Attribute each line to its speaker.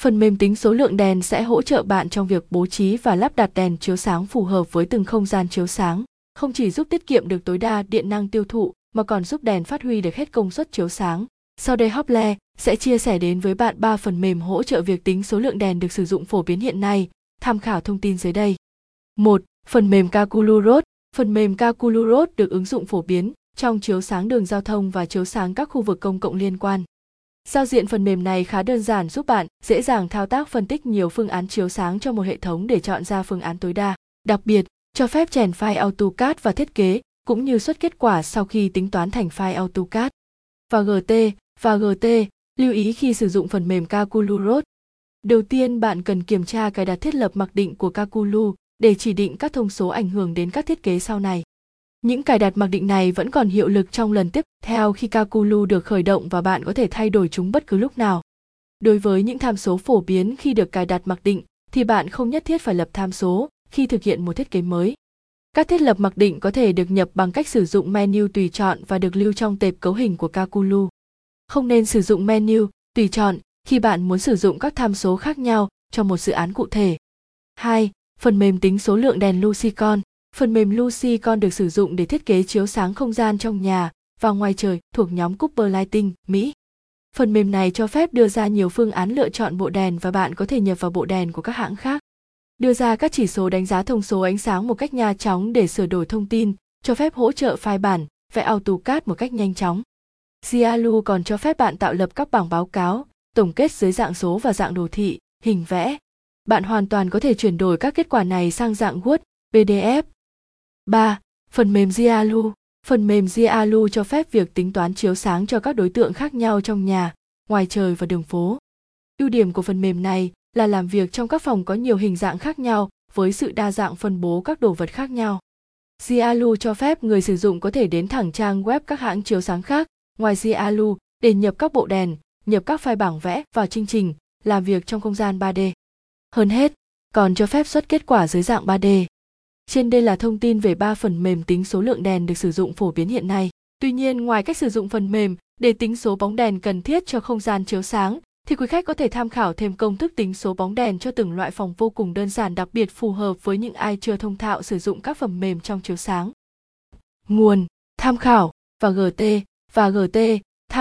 Speaker 1: Phần mềm tính số lượng đèn sẽ hỗ trợ bạn trong việc bố trí và lắp đặt đèn chiếu sáng phù hợp với từng không gian chiếu sáng, không chỉ giúp tiết kiệm được tối đa điện năng tiêu thụ mà còn giúp đèn phát huy được hết công suất chiếu sáng. Sau đây Hople sẽ chia sẻ đến với bạn 3 phần mềm hỗ trợ việc tính số lượng đèn được sử dụng phổ biến hiện nay, tham khảo thông tin dưới đây. 1. Phần mềm Kakulu Phần mềm Kakulu được ứng dụng phổ biến trong chiếu sáng đường giao thông và chiếu sáng các khu vực công cộng liên quan. Giao diện phần mềm này khá đơn giản giúp bạn dễ dàng thao tác phân tích nhiều phương án chiếu sáng cho một hệ thống để chọn ra phương án tối đa. Đặc biệt, cho phép chèn file AutoCAD và thiết kế cũng như xuất kết quả sau khi tính toán thành file AutoCAD. Và GT và GT, lưu ý khi sử dụng phần mềm Kakulu Road. Đầu tiên bạn cần kiểm tra cài đặt thiết lập mặc định của Kakulu để chỉ định các thông số ảnh hưởng đến các thiết kế sau này. Những cài đặt mặc định này vẫn còn hiệu lực trong lần tiếp theo khi Kakulu được khởi động và bạn có thể thay đổi chúng bất cứ lúc nào. Đối với những tham số phổ biến khi được cài đặt mặc định, thì bạn không nhất thiết phải lập tham số khi thực hiện một thiết kế mới. Các thiết lập mặc định có thể được nhập bằng cách sử dụng menu tùy chọn và được lưu trong tệp cấu hình của Kakulu. Không nên sử dụng menu tùy chọn khi bạn muốn sử dụng các tham số khác nhau cho một dự án cụ thể. 2. Phần mềm tính số lượng đèn Lucicon Phần mềm Lucy còn được sử dụng để thiết kế chiếu sáng không gian trong nhà và ngoài trời thuộc nhóm Cooper Lighting, Mỹ. Phần mềm này cho phép đưa ra nhiều phương án lựa chọn bộ đèn và bạn có thể nhập vào bộ đèn của các hãng khác. Đưa ra các chỉ số đánh giá thông số ánh sáng một cách nhanh chóng để sửa đổi thông tin, cho phép hỗ trợ file bản, vẽ AutoCAD một cách nhanh chóng. Zialu còn cho phép bạn tạo lập các bảng báo cáo, tổng kết dưới dạng số và dạng đồ thị, hình vẽ. Bạn hoàn toàn có thể chuyển đổi các kết quả này sang dạng Word, PDF, 3. Phần mềm Zialu Phần mềm Zialu cho phép việc tính toán chiếu sáng cho các đối tượng khác nhau trong nhà, ngoài trời và đường phố. Ưu điểm của phần mềm này là làm việc trong các phòng có nhiều hình dạng khác nhau với sự đa dạng phân bố các đồ vật khác nhau. Zialu cho phép người sử dụng có thể đến thẳng trang web các hãng chiếu sáng khác ngoài Zialu để nhập các bộ đèn, nhập các file bảng vẽ vào chương trình, làm việc trong không gian 3D. Hơn hết, còn cho phép xuất kết quả dưới dạng 3D. Trên đây là thông tin về 3 phần mềm tính số lượng đèn được sử dụng phổ biến hiện nay. Tuy nhiên, ngoài cách sử dụng phần mềm để tính số bóng đèn cần thiết cho không gian chiếu sáng, thì quý khách có thể tham khảo thêm công thức tính số bóng đèn cho từng loại phòng vô cùng đơn giản đặc biệt phù hợp với những ai chưa thông thạo sử dụng các phần mềm trong chiếu sáng. Nguồn, tham khảo và GT và GT